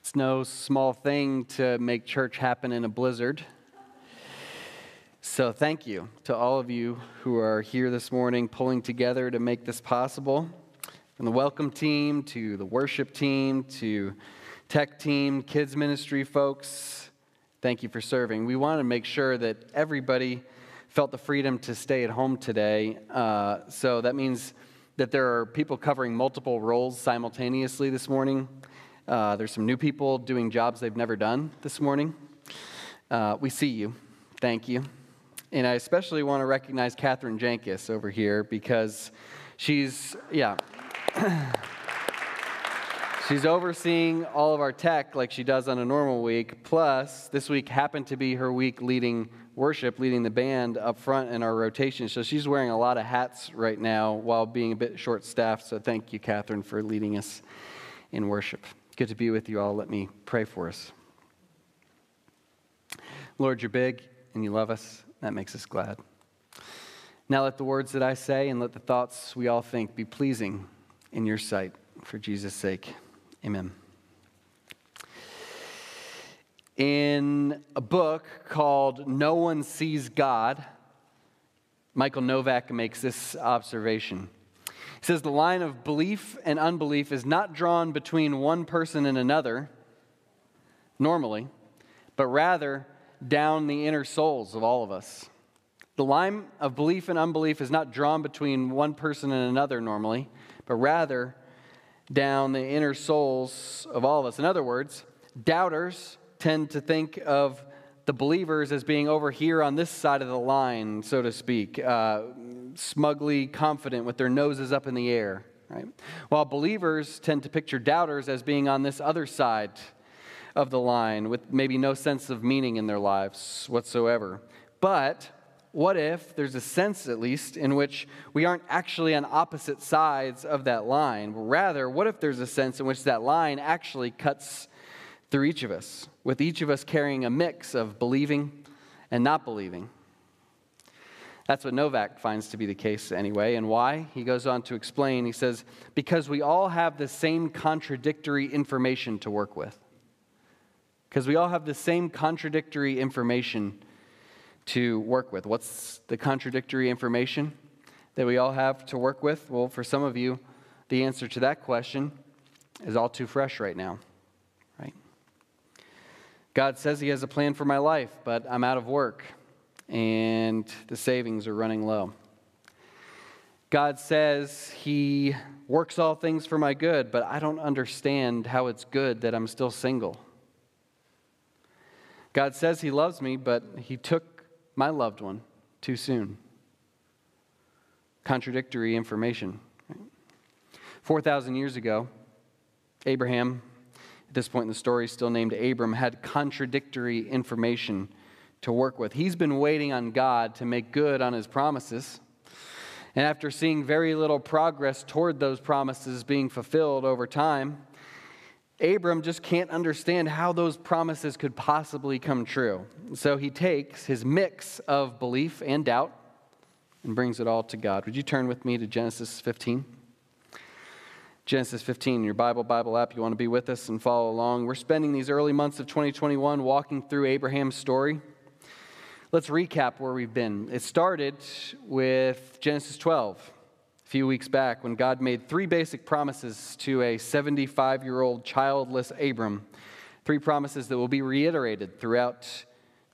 It's no small thing to make church happen in a blizzard. So, thank you to all of you who are here this morning pulling together to make this possible. From the welcome team to the worship team to tech team, kids ministry folks, thank you for serving. We want to make sure that everybody felt the freedom to stay at home today. Uh, so, that means that there are people covering multiple roles simultaneously this morning. Uh, there's some new people doing jobs they've never done this morning. Uh, we see you. Thank you. And I especially want to recognize Catherine Jankis over here because she's, yeah. she's overseeing all of our tech like she does on a normal week. Plus, this week happened to be her week leading worship, leading the band up front in our rotation. So she's wearing a lot of hats right now while being a bit short staffed. So thank you, Catherine, for leading us in worship. Good to be with you all. Let me pray for us. Lord, you're big and you love us. That makes us glad. Now let the words that I say and let the thoughts we all think be pleasing in your sight for Jesus' sake. Amen. In a book called No One Sees God, Michael Novak makes this observation. He says the line of belief and unbelief is not drawn between one person and another, normally, but rather down the inner souls of all of us. The line of belief and unbelief is not drawn between one person and another normally, but rather down the inner souls of all of us. In other words, doubters tend to think of the believers as being over here on this side of the line, so to speak, uh, smugly confident with their noses up in the air, right? While believers tend to picture doubters as being on this other side of the line with maybe no sense of meaning in their lives whatsoever. But what if there's a sense, at least, in which we aren't actually on opposite sides of that line? Rather, what if there's a sense in which that line actually cuts through each of us, with each of us carrying a mix of believing and not believing. That's what Novak finds to be the case anyway. And why? He goes on to explain. He says, because we all have the same contradictory information to work with. Because we all have the same contradictory information to work with. What's the contradictory information that we all have to work with? Well, for some of you, the answer to that question is all too fresh right now. Right? God says He has a plan for my life, but I'm out of work and the savings are running low. God says He works all things for my good, but I don't understand how it's good that I'm still single. God says He loves me, but He took my loved one too soon. Contradictory information. 4,000 years ago, Abraham at this point in the story, still named Abram, had contradictory information to work with. He's been waiting on God to make good on his promises. And after seeing very little progress toward those promises being fulfilled over time, Abram just can't understand how those promises could possibly come true. So he takes his mix of belief and doubt and brings it all to God. Would you turn with me to Genesis 15? Genesis 15, your Bible, Bible app, you want to be with us and follow along. We're spending these early months of 2021 walking through Abraham's story. Let's recap where we've been. It started with Genesis 12, a few weeks back, when God made three basic promises to a 75 year old childless Abram. Three promises that will be reiterated throughout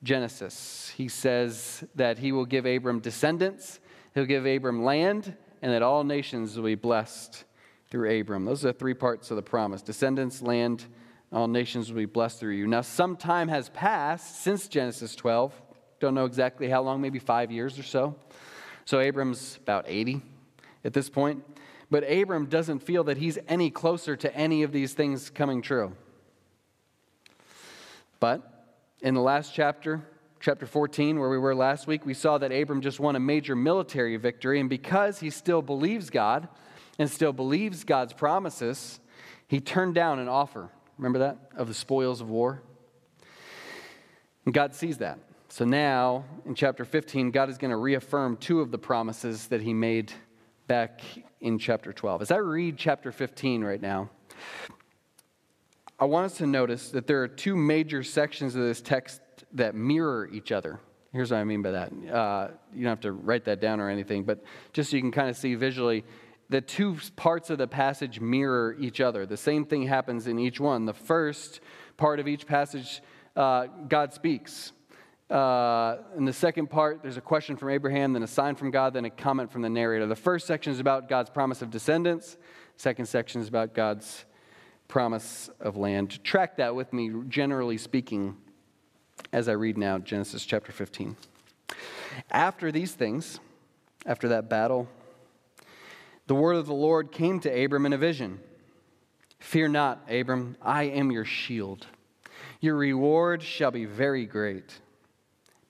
Genesis. He says that he will give Abram descendants, he'll give Abram land, and that all nations will be blessed through Abram. Those are the three parts of the promise descendants, land, all nations will be blessed through you. Now, some time has passed since Genesis 12. Don't know exactly how long, maybe five years or so. So, Abram's about 80 at this point. But Abram doesn't feel that he's any closer to any of these things coming true. But in the last chapter, chapter 14, where we were last week, we saw that Abram just won a major military victory. And because he still believes God, and still believes God's promises, he turned down an offer. Remember that? Of the spoils of war. And God sees that. So now, in chapter 15, God is going to reaffirm two of the promises that he made back in chapter 12. As I read chapter 15 right now, I want us to notice that there are two major sections of this text that mirror each other. Here's what I mean by that. Uh, you don't have to write that down or anything, but just so you can kind of see visually, the two parts of the passage mirror each other. The same thing happens in each one. The first part of each passage, uh, God speaks. Uh, in the second part, there's a question from Abraham, then a sign from God, then a comment from the narrator. The first section is about God's promise of descendants. Second section is about God's promise of land. Track that with me, generally speaking, as I read now Genesis chapter 15. After these things, after that battle, the word of the Lord came to Abram in a vision Fear not, Abram, I am your shield. Your reward shall be very great.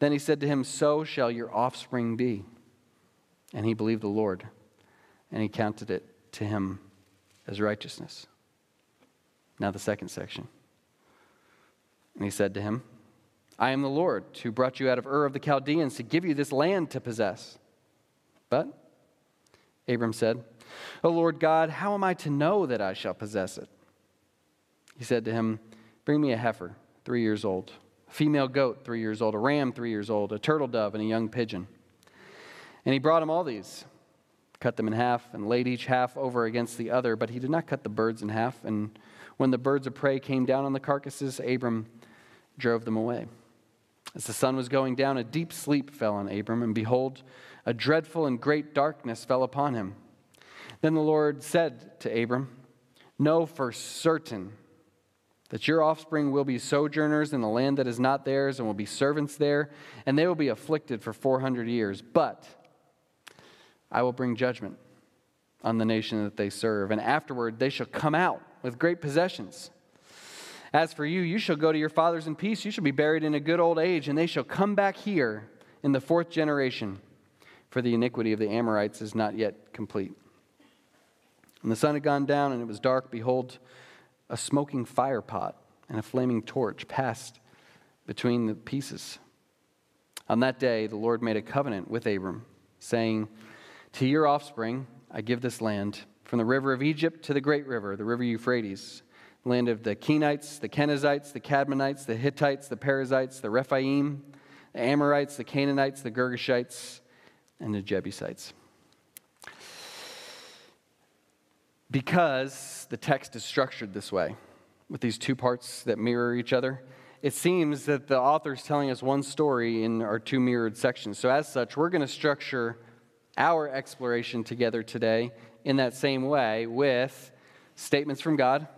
Then he said to him, So shall your offspring be. And he believed the Lord, and he counted it to him as righteousness. Now, the second section. And he said to him, I am the Lord who brought you out of Ur of the Chaldeans to give you this land to possess. But Abram said, O Lord God, how am I to know that I shall possess it? He said to him, Bring me a heifer, three years old, female goat, three years old, a ram, three years old, a turtle dove, and a young pigeon. And he brought him all these, cut them in half, and laid each half over against the other, but he did not cut the birds in half. And when the birds of prey came down on the carcasses, Abram drove them away. As the sun was going down, a deep sleep fell on Abram, and behold, a dreadful and great darkness fell upon him. Then the Lord said to Abram, Know for certain that your offspring will be sojourners in the land that is not theirs, and will be servants there, and they will be afflicted for 400 years. But I will bring judgment on the nation that they serve, and afterward they shall come out with great possessions. As for you, you shall go to your fathers in peace. You shall be buried in a good old age, and they shall come back here in the fourth generation, for the iniquity of the Amorites is not yet complete. And the sun had gone down, and it was dark. Behold, a smoking fire pot and a flaming torch passed between the pieces. On that day, the Lord made a covenant with Abram, saying, To your offspring I give this land from the river of Egypt to the great river, the river Euphrates, land of the Kenites, the Kenizzites, the Kadmonites, the Hittites, the Perizzites, the Rephaim, the Amorites, the Canaanites, the Girgashites, and the Jebusites. Because the text is structured this way, with these two parts that mirror each other, it seems that the author is telling us one story in our two mirrored sections. So, as such, we're going to structure our exploration together today in that same way with statements from God,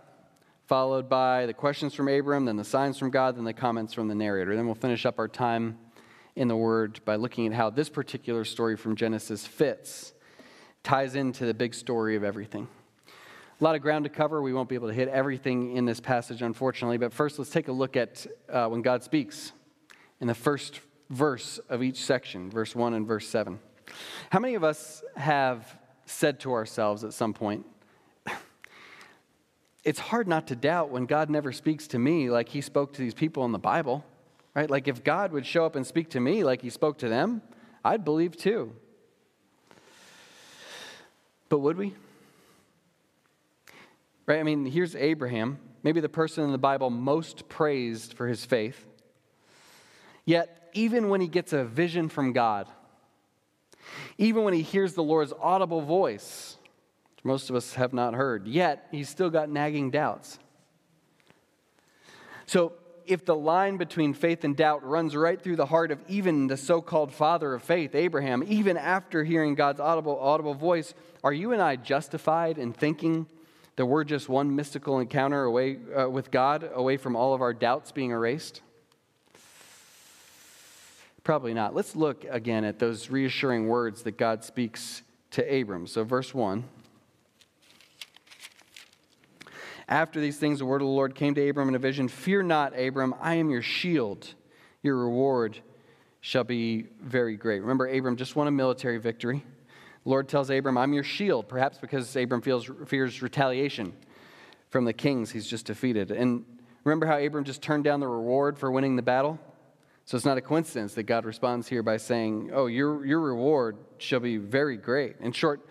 followed by the questions from Abram, then the signs from God, then the comments from the narrator. Then we'll finish up our time in the Word by looking at how this particular story from Genesis fits, ties into the big story of everything. A lot of ground to cover. We won't be able to hit everything in this passage, unfortunately. But first, let's take a look at uh, when God speaks in the first verse of each section, verse 1 and verse 7. How many of us have said to ourselves at some point, it's hard not to doubt when God never speaks to me like he spoke to these people in the Bible, right? Like if God would show up and speak to me like he spoke to them, I'd believe too. But would we? Right? I mean, here's Abraham, maybe the person in the Bible most praised for his faith. Yet, even when he gets a vision from God, even when he hears the Lord's audible voice, which most of us have not heard, yet he's still got nagging doubts. So, if the line between faith and doubt runs right through the heart of even the so called father of faith, Abraham, even after hearing God's audible, audible voice, are you and I justified in thinking that we're just one mystical encounter away uh, with God, away from all of our doubts being erased? Probably not. Let's look again at those reassuring words that God speaks to Abram. So, verse 1. After these things, the word of the Lord came to Abram in a vision Fear not, Abram, I am your shield. Your reward shall be very great. Remember, Abram just won a military victory. Lord tells Abram, I'm your shield, perhaps because Abram feels, fears retaliation from the kings he's just defeated. And remember how Abram just turned down the reward for winning the battle? So it's not a coincidence that God responds here by saying, Oh, your, your reward shall be very great. In short,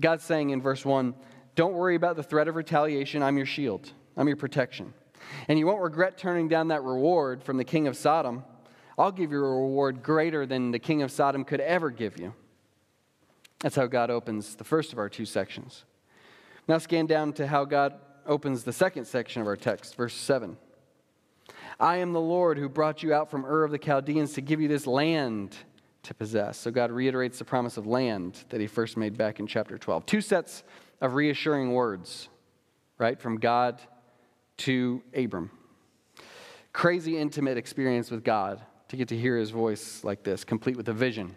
God's saying in verse 1, Don't worry about the threat of retaliation. I'm your shield, I'm your protection. And you won't regret turning down that reward from the king of Sodom. I'll give you a reward greater than the king of Sodom could ever give you. That's how God opens the first of our two sections. Now, scan down to how God opens the second section of our text, verse 7. I am the Lord who brought you out from Ur of the Chaldeans to give you this land to possess. So God reiterates the promise of land that he first made back in chapter 12. Two sets of reassuring words, right, from God to Abram. Crazy intimate experience with God to get to hear his voice like this, complete with a vision,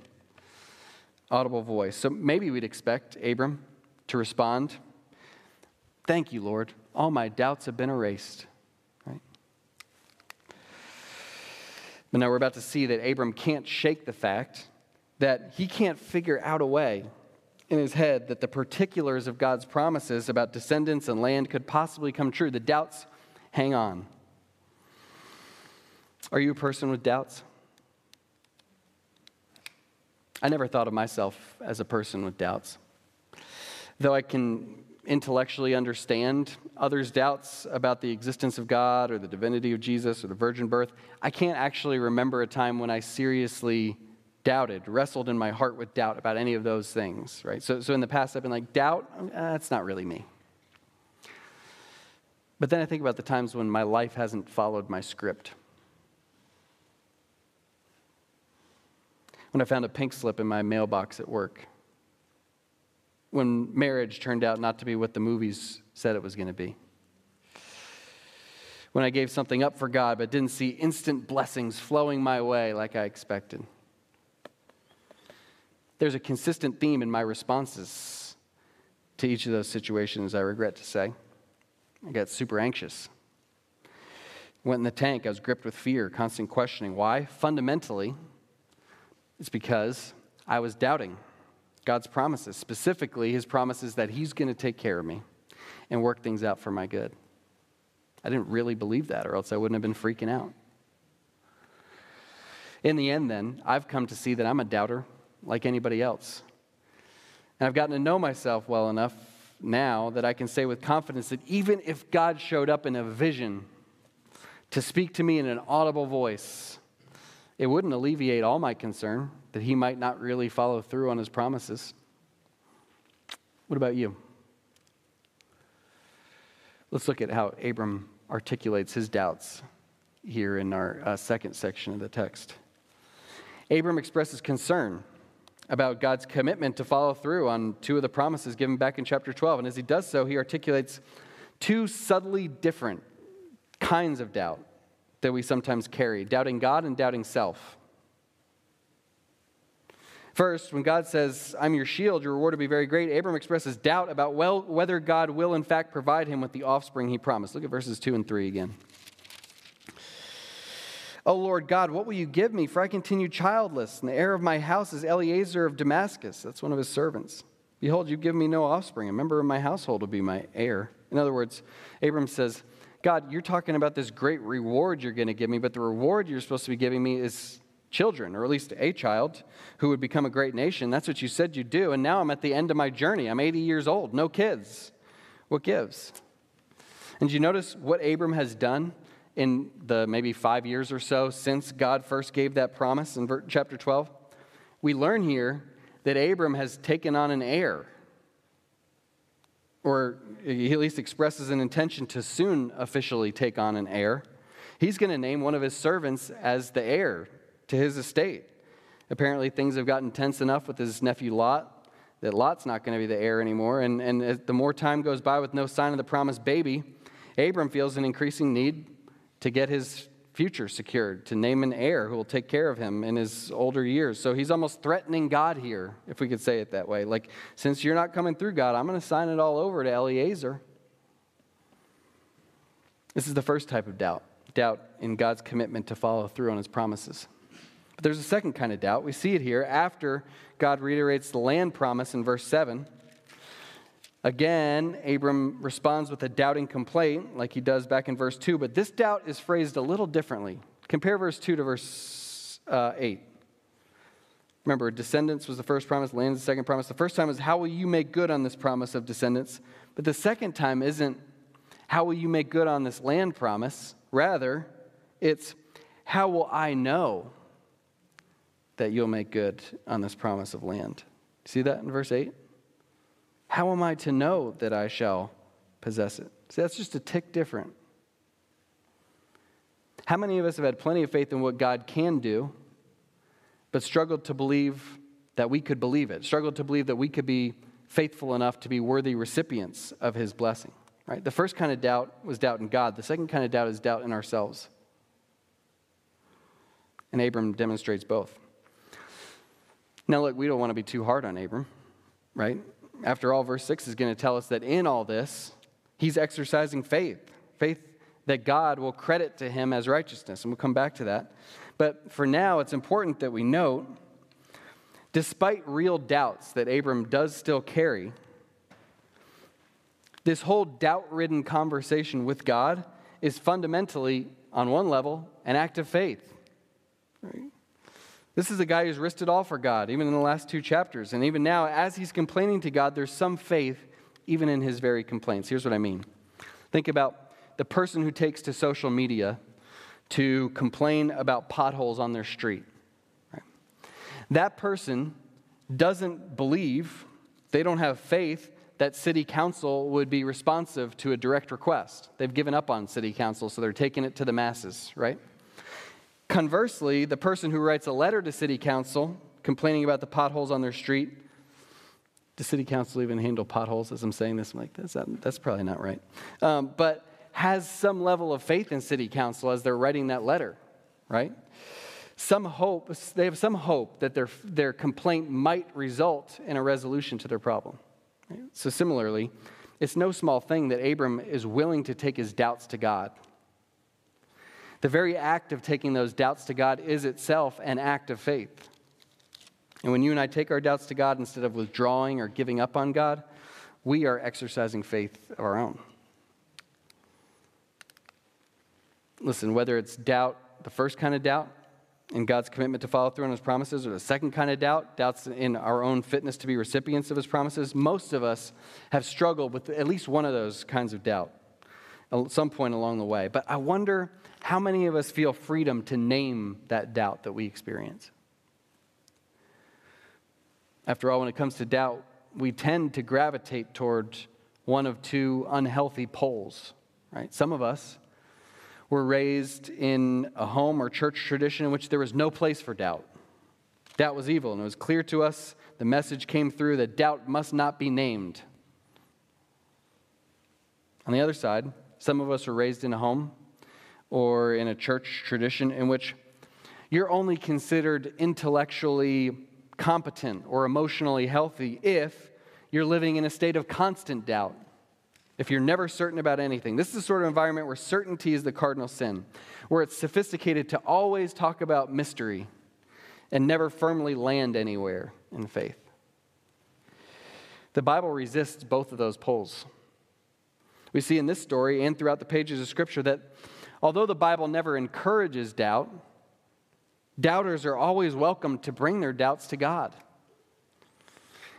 audible voice. So maybe we'd expect Abram to respond, Thank you, Lord. All my doubts have been erased. But now we're about to see that Abram can't shake the fact that he can't figure out a way in his head that the particulars of God's promises about descendants and land could possibly come true. The doubts hang on. Are you a person with doubts? I never thought of myself as a person with doubts. Though I can intellectually understand others' doubts about the existence of God or the divinity of Jesus or the virgin birth, I can't actually remember a time when I seriously doubted, wrestled in my heart with doubt about any of those things, right? So, so in the past, I've been like, doubt, uh, that's not really me. But then I think about the times when my life hasn't followed my script. When I found a pink slip in my mailbox at work when marriage turned out not to be what the movies said it was going to be. When I gave something up for God but didn't see instant blessings flowing my way like I expected. There's a consistent theme in my responses to each of those situations, I regret to say. I got super anxious. Went in the tank, I was gripped with fear, constant questioning. Why? Fundamentally, it's because I was doubting. God's promises, specifically his promises that he's going to take care of me and work things out for my good. I didn't really believe that, or else I wouldn't have been freaking out. In the end, then, I've come to see that I'm a doubter like anybody else. And I've gotten to know myself well enough now that I can say with confidence that even if God showed up in a vision to speak to me in an audible voice, it wouldn't alleviate all my concern that he might not really follow through on his promises. What about you? Let's look at how Abram articulates his doubts here in our uh, second section of the text. Abram expresses concern about God's commitment to follow through on two of the promises given back in chapter 12. And as he does so, he articulates two subtly different kinds of doubt that we sometimes carry doubting God and doubting self. First, when God says, I'm your shield, your reward will be very great, Abram expresses doubt about well, whether God will in fact provide him with the offspring he promised. Look at verses 2 and 3 again. O Lord God, what will you give me? For I continue childless, and the heir of my house is Eliezer of Damascus. That's one of his servants. Behold, you give me no offspring. A member of my household will be my heir. In other words, Abram says, God, you're talking about this great reward you're going to give me, but the reward you're supposed to be giving me is children, or at least a child who would become a great nation. That's what you said you'd do. And now I'm at the end of my journey. I'm 80 years old, no kids. What gives? And you notice what Abram has done in the maybe five years or so since God first gave that promise in chapter 12? We learn here that Abram has taken on an heir or he at least expresses an intention to soon officially take on an heir. He's going to name one of his servants as the heir to his estate. Apparently, things have gotten tense enough with his nephew Lot that Lot's not going to be the heir anymore. And, and the more time goes by with no sign of the promised baby, Abram feels an increasing need to get his future secured, to name an heir who will take care of him in his older years. So he's almost threatening God here, if we could say it that way. Like, since you're not coming through, God, I'm going to sign it all over to Eliezer. This is the first type of doubt doubt in God's commitment to follow through on his promises. But there's a second kind of doubt. We see it here after God reiterates the land promise in verse 7. Again, Abram responds with a doubting complaint, like he does back in verse 2, but this doubt is phrased a little differently. Compare verse 2 to verse uh, 8. Remember, descendants was the first promise, land is the second promise. The first time is, How will you make good on this promise of descendants? But the second time isn't, How will you make good on this land promise? Rather, it's, How will I know that you'll make good on this promise of land? See that in verse 8? How am I to know that I shall possess it? See, that's just a tick different. How many of us have had plenty of faith in what God can do, but struggled to believe that we could believe it, struggled to believe that we could be faithful enough to be worthy recipients of his blessing? Right? The first kind of doubt was doubt in God. The second kind of doubt is doubt in ourselves. And Abram demonstrates both. Now, look, we don't want to be too hard on Abram, right? After all, verse 6 is going to tell us that in all this, he's exercising faith faith that God will credit to him as righteousness. And we'll come back to that. But for now, it's important that we note, despite real doubts that Abram does still carry, this whole doubt ridden conversation with God is fundamentally, on one level, an act of faith. Right? This is a guy who's risked it all for God, even in the last two chapters. And even now, as he's complaining to God, there's some faith even in his very complaints. Here's what I mean think about the person who takes to social media to complain about potholes on their street. That person doesn't believe, they don't have faith that city council would be responsive to a direct request. They've given up on city council, so they're taking it to the masses, right? Conversely, the person who writes a letter to city council complaining about the potholes on their street, does city council even handle potholes as I'm saying this? I'm like, that's, that's probably not right. Um, but has some level of faith in city council as they're writing that letter, right? Some hope, they have some hope that their, their complaint might result in a resolution to their problem. Right? So, similarly, it's no small thing that Abram is willing to take his doubts to God. The very act of taking those doubts to God is itself an act of faith. And when you and I take our doubts to God instead of withdrawing or giving up on God, we are exercising faith of our own. Listen, whether it's doubt, the first kind of doubt in God's commitment to follow through on his promises, or the second kind of doubt, doubts in our own fitness to be recipients of his promises, most of us have struggled with at least one of those kinds of doubt at some point along the way. But I wonder how many of us feel freedom to name that doubt that we experience? After all, when it comes to doubt, we tend to gravitate toward one of two unhealthy poles, right? Some of us were raised in a home or church tradition in which there was no place for doubt. Doubt was evil, and it was clear to us, the message came through that doubt must not be named. On the other side, some of us are raised in a home or in a church tradition in which you're only considered intellectually competent or emotionally healthy if you're living in a state of constant doubt if you're never certain about anything. This is the sort of environment where certainty is the cardinal sin, where it's sophisticated to always talk about mystery and never firmly land anywhere in faith. The Bible resists both of those poles. We see in this story and throughout the pages of Scripture that although the Bible never encourages doubt, doubters are always welcome to bring their doubts to God.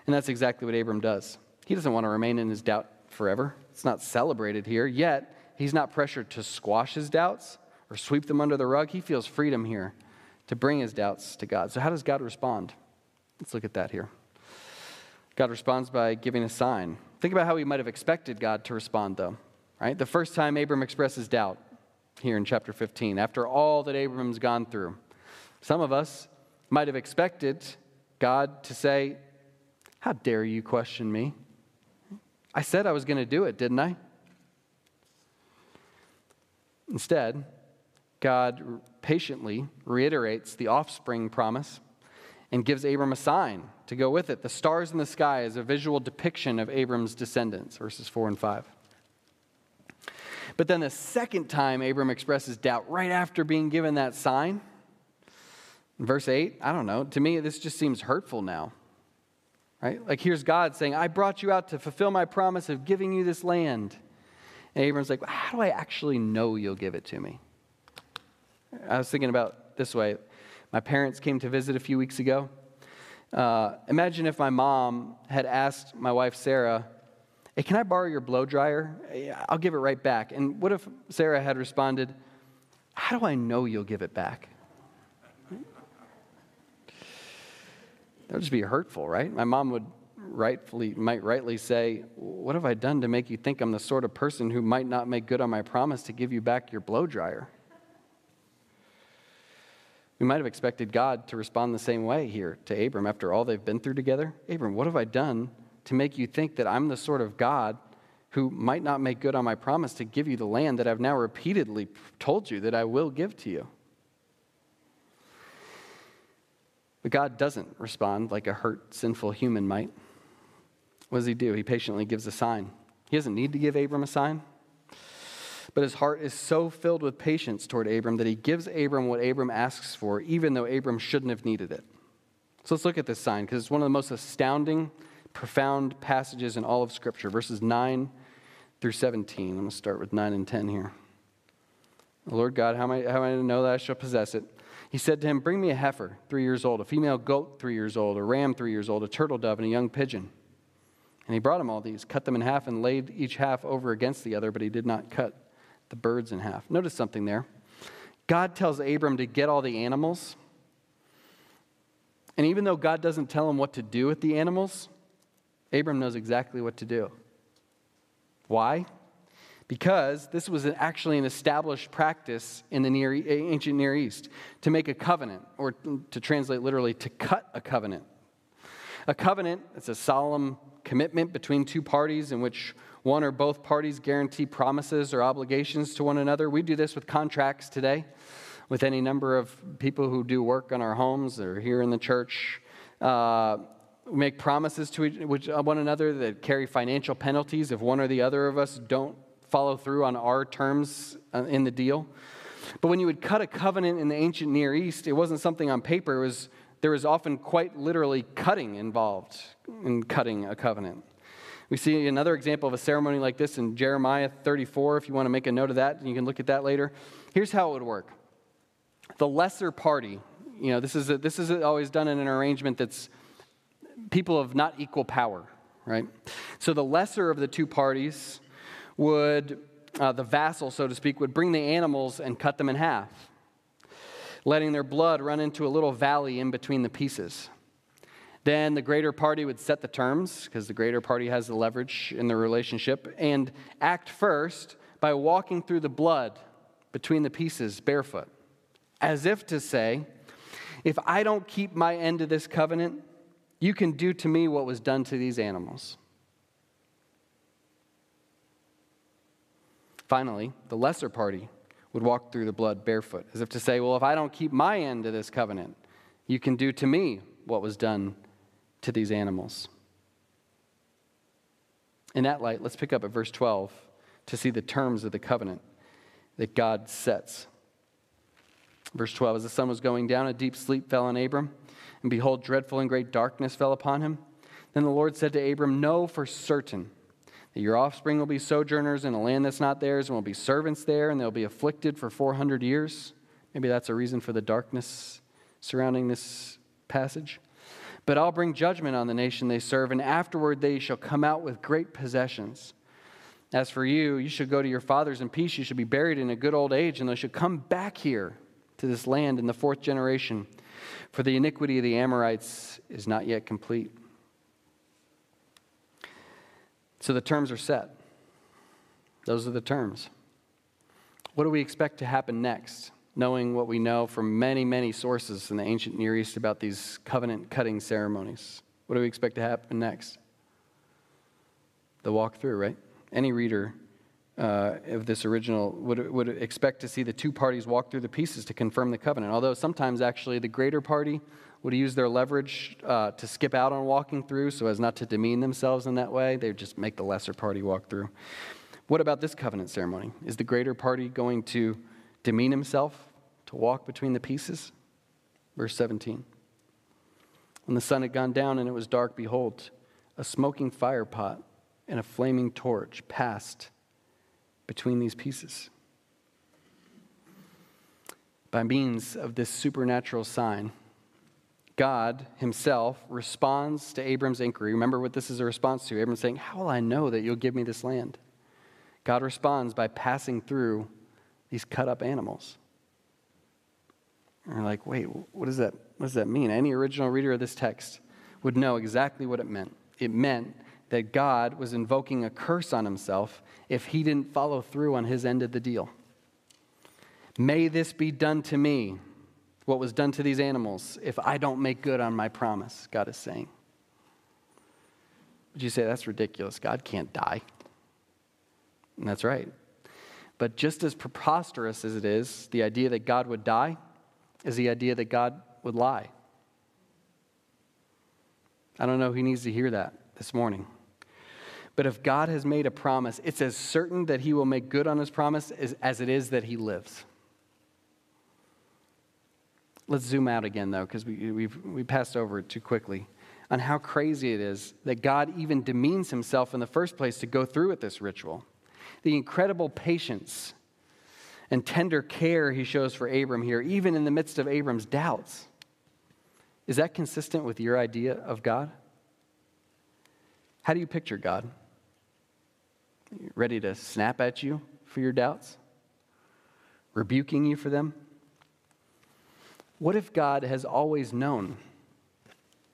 And that's exactly what Abram does. He doesn't want to remain in his doubt forever. It's not celebrated here, yet he's not pressured to squash his doubts or sweep them under the rug. He feels freedom here to bring his doubts to God. So, how does God respond? Let's look at that here. God responds by giving a sign. Think about how he might have expected God to respond, though, right? The first time Abram expresses doubt here in chapter 15, after all that Abram's gone through, some of us might have expected God to say, How dare you question me? I said I was going to do it, didn't I? Instead, God patiently reiterates the offspring promise and gives Abram a sign to go with it. The stars in the sky is a visual depiction of Abram's descendants, verses 4 and 5. But then the second time Abram expresses doubt, right after being given that sign, verse 8, I don't know, to me, this just seems hurtful now. Right? Like here's God saying, I brought you out to fulfill my promise of giving you this land. And Abram's like, How do I actually know you'll give it to me? I was thinking about this way. My parents came to visit a few weeks ago. Uh, imagine if my mom had asked my wife, Sarah, Hey, can I borrow your blow dryer? I'll give it right back. And what if Sarah had responded, How do I know you'll give it back? That would just be hurtful, right? My mom would rightfully, might rightly say, What have I done to make you think I'm the sort of person who might not make good on my promise to give you back your blow dryer? We might have expected God to respond the same way here to Abram after all they've been through together. Abram, what have I done to make you think that I'm the sort of God who might not make good on my promise to give you the land that I've now repeatedly told you that I will give to you? But God doesn't respond like a hurt, sinful human might. What does he do? He patiently gives a sign. He doesn't need to give Abram a sign. But his heart is so filled with patience toward Abram that he gives Abram what Abram asks for, even though Abram shouldn't have needed it. So let's look at this sign because it's one of the most astounding, profound passages in all of Scripture, verses 9 through 17. I'm going to start with 9 and 10 here. Lord God, how am, I, how am I to know that I shall possess it? He said to him, Bring me a heifer, three years old, a female goat, three years old, a ram, three years old, a turtle dove, and a young pigeon. And he brought him all these, cut them in half, and laid each half over against the other, but he did not cut the birds in half. Notice something there. God tells Abram to get all the animals. And even though God doesn't tell him what to do with the animals, Abram knows exactly what to do. Why? Because this was actually an established practice in the Near, ancient Near East to make a covenant, or to translate literally, to cut a covenant. A covenant, it's a solemn commitment between two parties in which one or both parties guarantee promises or obligations to one another. We do this with contracts today, with any number of people who do work on our homes or here in the church. Uh, we make promises to each, one another that carry financial penalties if one or the other of us don't follow through on our terms uh, in the deal. But when you would cut a covenant in the ancient Near East, it wasn't something on paper. It was, there was often quite literally cutting involved in cutting a covenant. We see another example of a ceremony like this in Jeremiah 34, if you want to make a note of that, you can look at that later. Here's how it would work the lesser party, you know, this is, a, this is always done in an arrangement that's people of not equal power, right? So the lesser of the two parties would, uh, the vassal, so to speak, would bring the animals and cut them in half, letting their blood run into a little valley in between the pieces. Then the greater party would set the terms, because the greater party has the leverage in the relationship, and act first by walking through the blood between the pieces barefoot, as if to say, if I don't keep my end of this covenant, you can do to me what was done to these animals. Finally, the lesser party would walk through the blood barefoot, as if to say, Well, if I don't keep my end of this covenant, you can do to me what was done to these animals. In that light, let's pick up at verse 12 to see the terms of the covenant that God sets. Verse 12 As the sun was going down, a deep sleep fell on Abram, and behold, dreadful and great darkness fell upon him. Then the Lord said to Abram, Know for certain that your offspring will be sojourners in a land that's not theirs, and will be servants there, and they'll be afflicted for 400 years. Maybe that's a reason for the darkness surrounding this passage. But I'll bring judgment on the nation they serve, and afterward they shall come out with great possessions. As for you, you should go to your fathers in peace. You should be buried in a good old age, and they should come back here to this land in the fourth generation. For the iniquity of the Amorites is not yet complete. So the terms are set. Those are the terms. What do we expect to happen next? Knowing what we know from many, many sources in the ancient Near East about these covenant cutting ceremonies. What do we expect to happen next? The walkthrough, right? Any reader uh, of this original would, would expect to see the two parties walk through the pieces to confirm the covenant. Although sometimes, actually, the greater party would use their leverage uh, to skip out on walking through so as not to demean themselves in that way. They would just make the lesser party walk through. What about this covenant ceremony? Is the greater party going to demean himself to walk between the pieces? Verse 17. When the sun had gone down and it was dark, behold, a smoking fire pot and a flaming torch passed between these pieces. By means of this supernatural sign, God himself responds to Abram's inquiry. Remember what this is a response to. Abram saying, How will I know that you'll give me this land? God responds by passing through these cut up animals. And we're like, wait, what does that what does that mean? Any original reader of this text would know exactly what it meant. It meant that God was invoking a curse on himself if he didn't follow through on his end of the deal. May this be done to me, what was done to these animals, if I don't make good on my promise, God is saying. Would you say that's ridiculous? God can't die. And that's right. But just as preposterous as it is, the idea that God would die, is the idea that God would lie. I don't know who needs to hear that this morning. But if God has made a promise, it's as certain that he will make good on his promise as, as it is that he lives. Let's zoom out again, though, because we, we've, we passed over it too quickly on how crazy it is that God even demeans himself in the first place to go through with this ritual. The incredible patience and tender care he shows for Abram here, even in the midst of Abram's doubts. Is that consistent with your idea of God? How do you picture God? Ready to snap at you for your doubts? Rebuking you for them? What if God has always known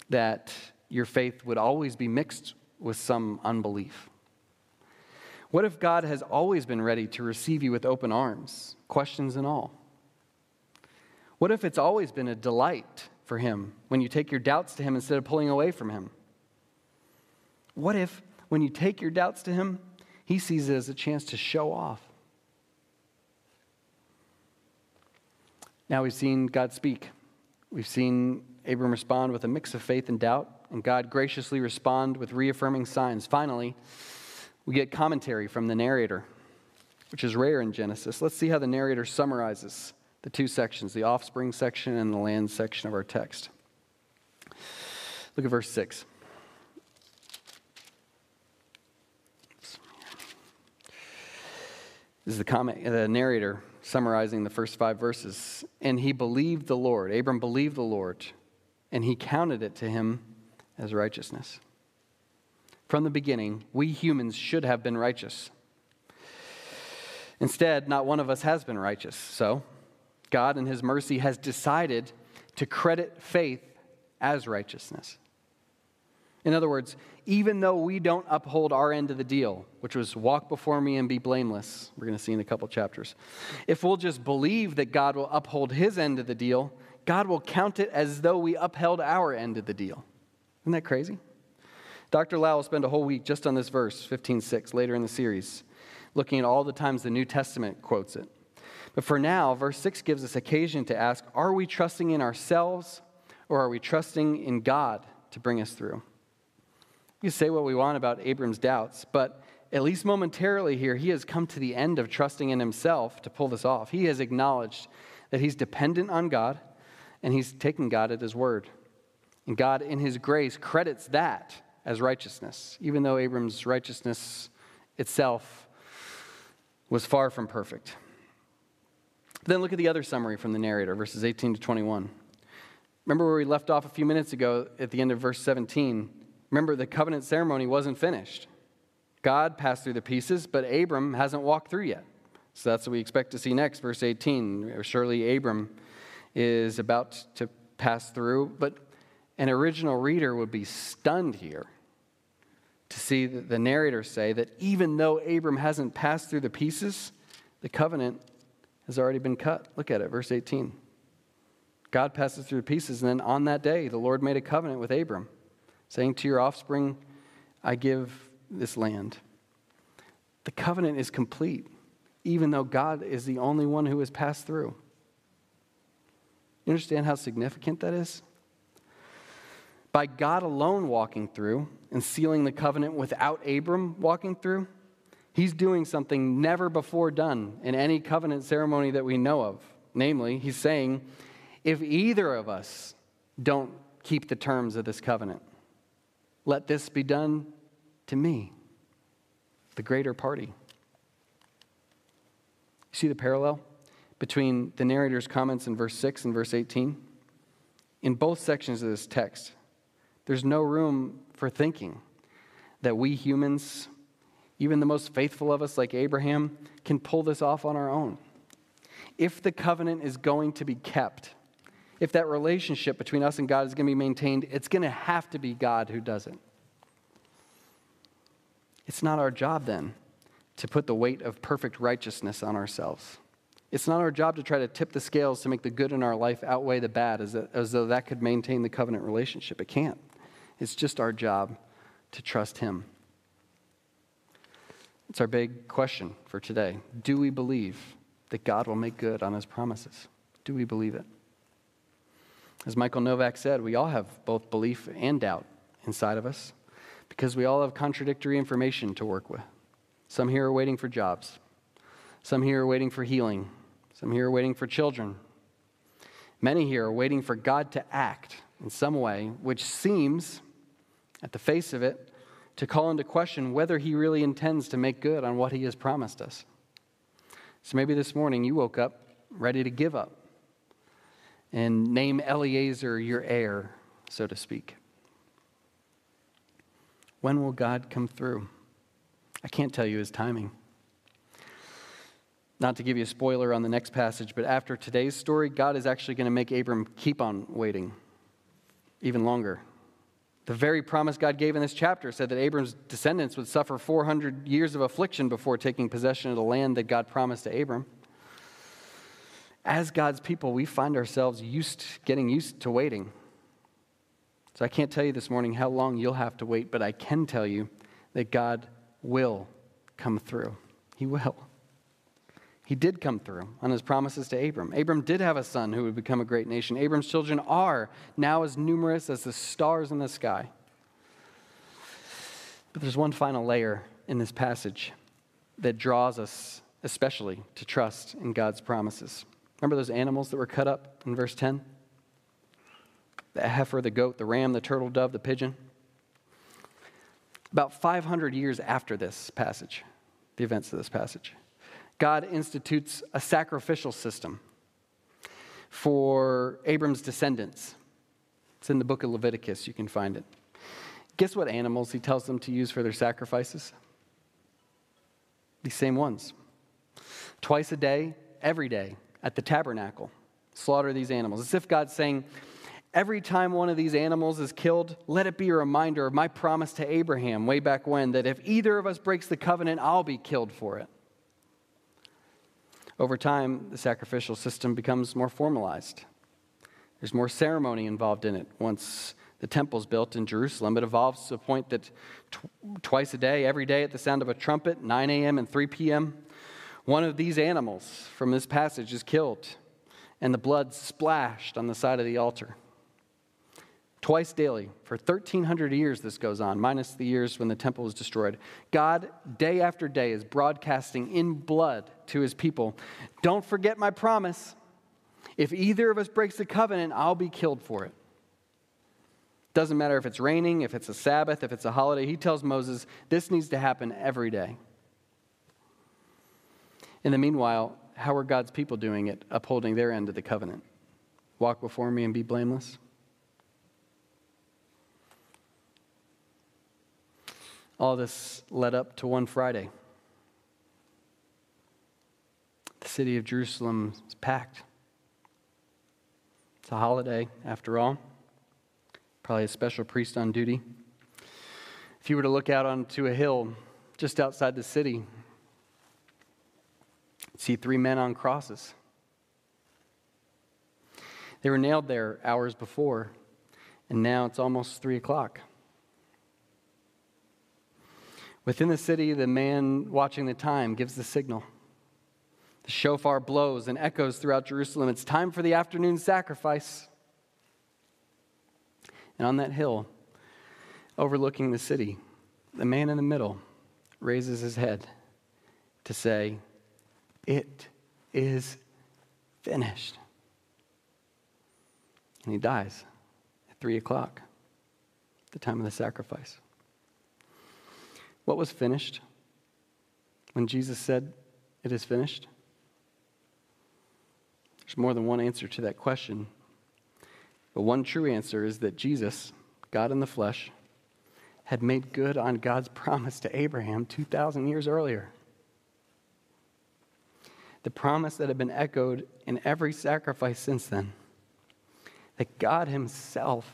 that your faith would always be mixed with some unbelief? What if God has always been ready to receive you with open arms, questions and all? What if it's always been a delight for Him when you take your doubts to Him instead of pulling away from Him? What if when you take your doubts to Him, He sees it as a chance to show off? Now we've seen God speak. We've seen Abram respond with a mix of faith and doubt, and God graciously respond with reaffirming signs. Finally, we get commentary from the narrator, which is rare in Genesis. Let's see how the narrator summarizes the two sections the offspring section and the land section of our text. Look at verse 6. This is the, comment, the narrator summarizing the first five verses. And he believed the Lord. Abram believed the Lord, and he counted it to him as righteousness. From the beginning, we humans should have been righteous. Instead, not one of us has been righteous. So, God, in His mercy, has decided to credit faith as righteousness. In other words, even though we don't uphold our end of the deal, which was walk before me and be blameless, we're going to see in a couple chapters, if we'll just believe that God will uphold his end of the deal, God will count it as though we upheld our end of the deal. Isn't that crazy? Dr. Lau will spend a whole week just on this verse, 15:6, later in the series, looking at all the times the New Testament quotes it. But for now, verse 6 gives us occasion to ask are we trusting in ourselves or are we trusting in God to bring us through? You say what we want about Abram's doubts, but at least momentarily here, he has come to the end of trusting in himself to pull this off. He has acknowledged that he's dependent on God and he's taken God at his word. And God, in his grace, credits that as righteousness, even though Abram's righteousness itself was far from perfect. Then look at the other summary from the narrator, verses 18 to 21. Remember where we left off a few minutes ago at the end of verse 17? Remember, the covenant ceremony wasn't finished. God passed through the pieces, but Abram hasn't walked through yet. So that's what we expect to see next, verse 18. Surely Abram is about to pass through, but an original reader would be stunned here to see the narrator say that even though Abram hasn't passed through the pieces, the covenant has already been cut. Look at it, verse 18. God passes through the pieces, and then on that day, the Lord made a covenant with Abram, saying, To your offspring, I give this land. The covenant is complete, even though God is the only one who has passed through. You understand how significant that is? By God alone walking through and sealing the covenant without Abram walking through, He's doing something never before done in any covenant ceremony that we know of. Namely, he's saying, if either of us don't keep the terms of this covenant, let this be done to me, the greater party. See the parallel between the narrator's comments in verse 6 and verse 18? In both sections of this text, there's no room for thinking that we humans, even the most faithful of us like Abraham, can pull this off on our own. If the covenant is going to be kept, if that relationship between us and God is going to be maintained, it's going to have to be God who does it. It's not our job then to put the weight of perfect righteousness on ourselves. It's not our job to try to tip the scales to make the good in our life outweigh the bad as, as though that could maintain the covenant relationship. It can't. It's just our job to trust Him. It's our big question for today. Do we believe that God will make good on His promises? Do we believe it? As Michael Novak said, we all have both belief and doubt inside of us because we all have contradictory information to work with. Some here are waiting for jobs, some here are waiting for healing, some here are waiting for children. Many here are waiting for God to act in some way, which seems, at the face of it, to call into question whether He really intends to make good on what He has promised us. So maybe this morning you woke up ready to give up and name Eliezer your heir, so to speak. When will God come through? I can't tell you his timing. Not to give you a spoiler on the next passage, but after today's story, God is actually going to make Abram keep on waiting even longer. The very promise God gave in this chapter said that Abram's descendants would suffer 400 years of affliction before taking possession of the land that God promised to Abram. As God's people, we find ourselves used, getting used to waiting. So I can't tell you this morning how long you'll have to wait, but I can tell you that God will come through. He will. He did come through on his promises to Abram. Abram did have a son who would become a great nation. Abram's children are now as numerous as the stars in the sky. But there's one final layer in this passage that draws us especially to trust in God's promises. Remember those animals that were cut up in verse 10? the heifer, the goat, the ram, the turtle dove, the pigeon. About 500 years after this passage, the events of this passage, God institutes a sacrificial system for Abram's descendants. It's in the book of Leviticus, you can find it. Guess what animals he tells them to use for their sacrifices? These same ones. Twice a day, every day, at the tabernacle, slaughter these animals. As if God's saying, Every time one of these animals is killed, let it be a reminder of my promise to Abraham way back when that if either of us breaks the covenant, I'll be killed for it. Over time, the sacrificial system becomes more formalized. There's more ceremony involved in it. Once the temple's built in Jerusalem, it evolves to the point that tw- twice a day, every day at the sound of a trumpet, 9 a.m. and 3 p.m., one of these animals from this passage is killed, and the blood splashed on the side of the altar twice daily. For 1,300 years, this goes on, minus the years when the temple was destroyed. God, day after day, is broadcasting in blood to his people Don't forget my promise. If either of us breaks the covenant, I'll be killed for it. Doesn't matter if it's raining, if it's a Sabbath, if it's a holiday. He tells Moses this needs to happen every day. In the meanwhile, how are God's people doing it, upholding their end of the covenant? Walk before me and be blameless? All this led up to one Friday. The city of Jerusalem is packed. It's a holiday, after all. Probably a special priest on duty. If you were to look out onto a hill just outside the city, see three men on crosses. They were nailed there hours before, and now it's almost three o'clock. Within the city, the man watching the time gives the signal. The shofar blows and echoes throughout Jerusalem. It's time for the afternoon sacrifice. And on that hill, overlooking the city, the man in the middle raises his head to say, It is finished. And he dies at 3 o'clock, the time of the sacrifice. What was finished when Jesus said, It is finished? There's more than one answer to that question. But one true answer is that Jesus, God in the flesh, had made good on God's promise to Abraham 2,000 years earlier. The promise that had been echoed in every sacrifice since then that God Himself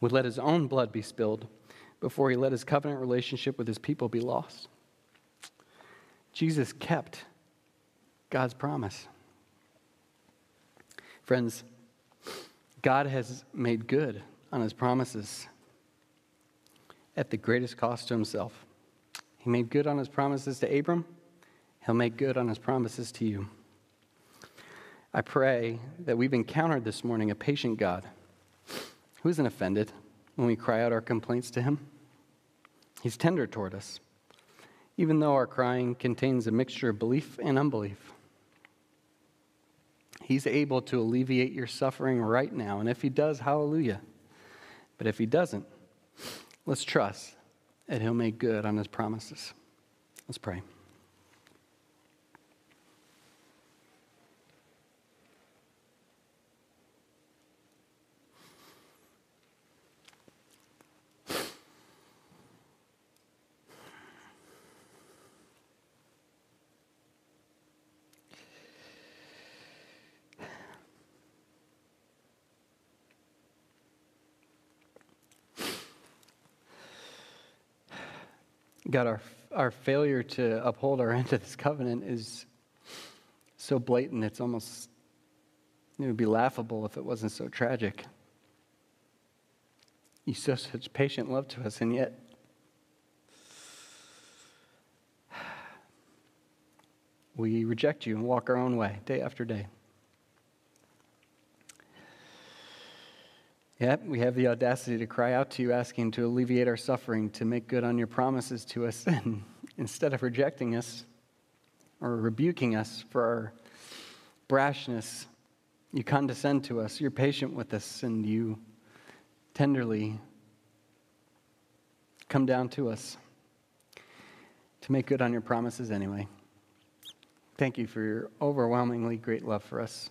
would let His own blood be spilled before He let His covenant relationship with His people be lost. Jesus kept God's promise. Friends, God has made good on his promises at the greatest cost to himself. He made good on his promises to Abram, he'll make good on his promises to you. I pray that we've encountered this morning a patient God who isn't offended when we cry out our complaints to him. He's tender toward us, even though our crying contains a mixture of belief and unbelief. He's able to alleviate your suffering right now. And if He does, hallelujah. But if He doesn't, let's trust that He'll make good on His promises. Let's pray. God, our, our failure to uphold our end of this covenant is so blatant, it's almost, it would be laughable if it wasn't so tragic. You show such patient love to us, and yet, we reject you and walk our own way day after day. Yet we have the audacity to cry out to you, asking to alleviate our suffering, to make good on your promises to us. And instead of rejecting us or rebuking us for our brashness, you condescend to us. You're patient with us, and you tenderly come down to us to make good on your promises anyway. Thank you for your overwhelmingly great love for us.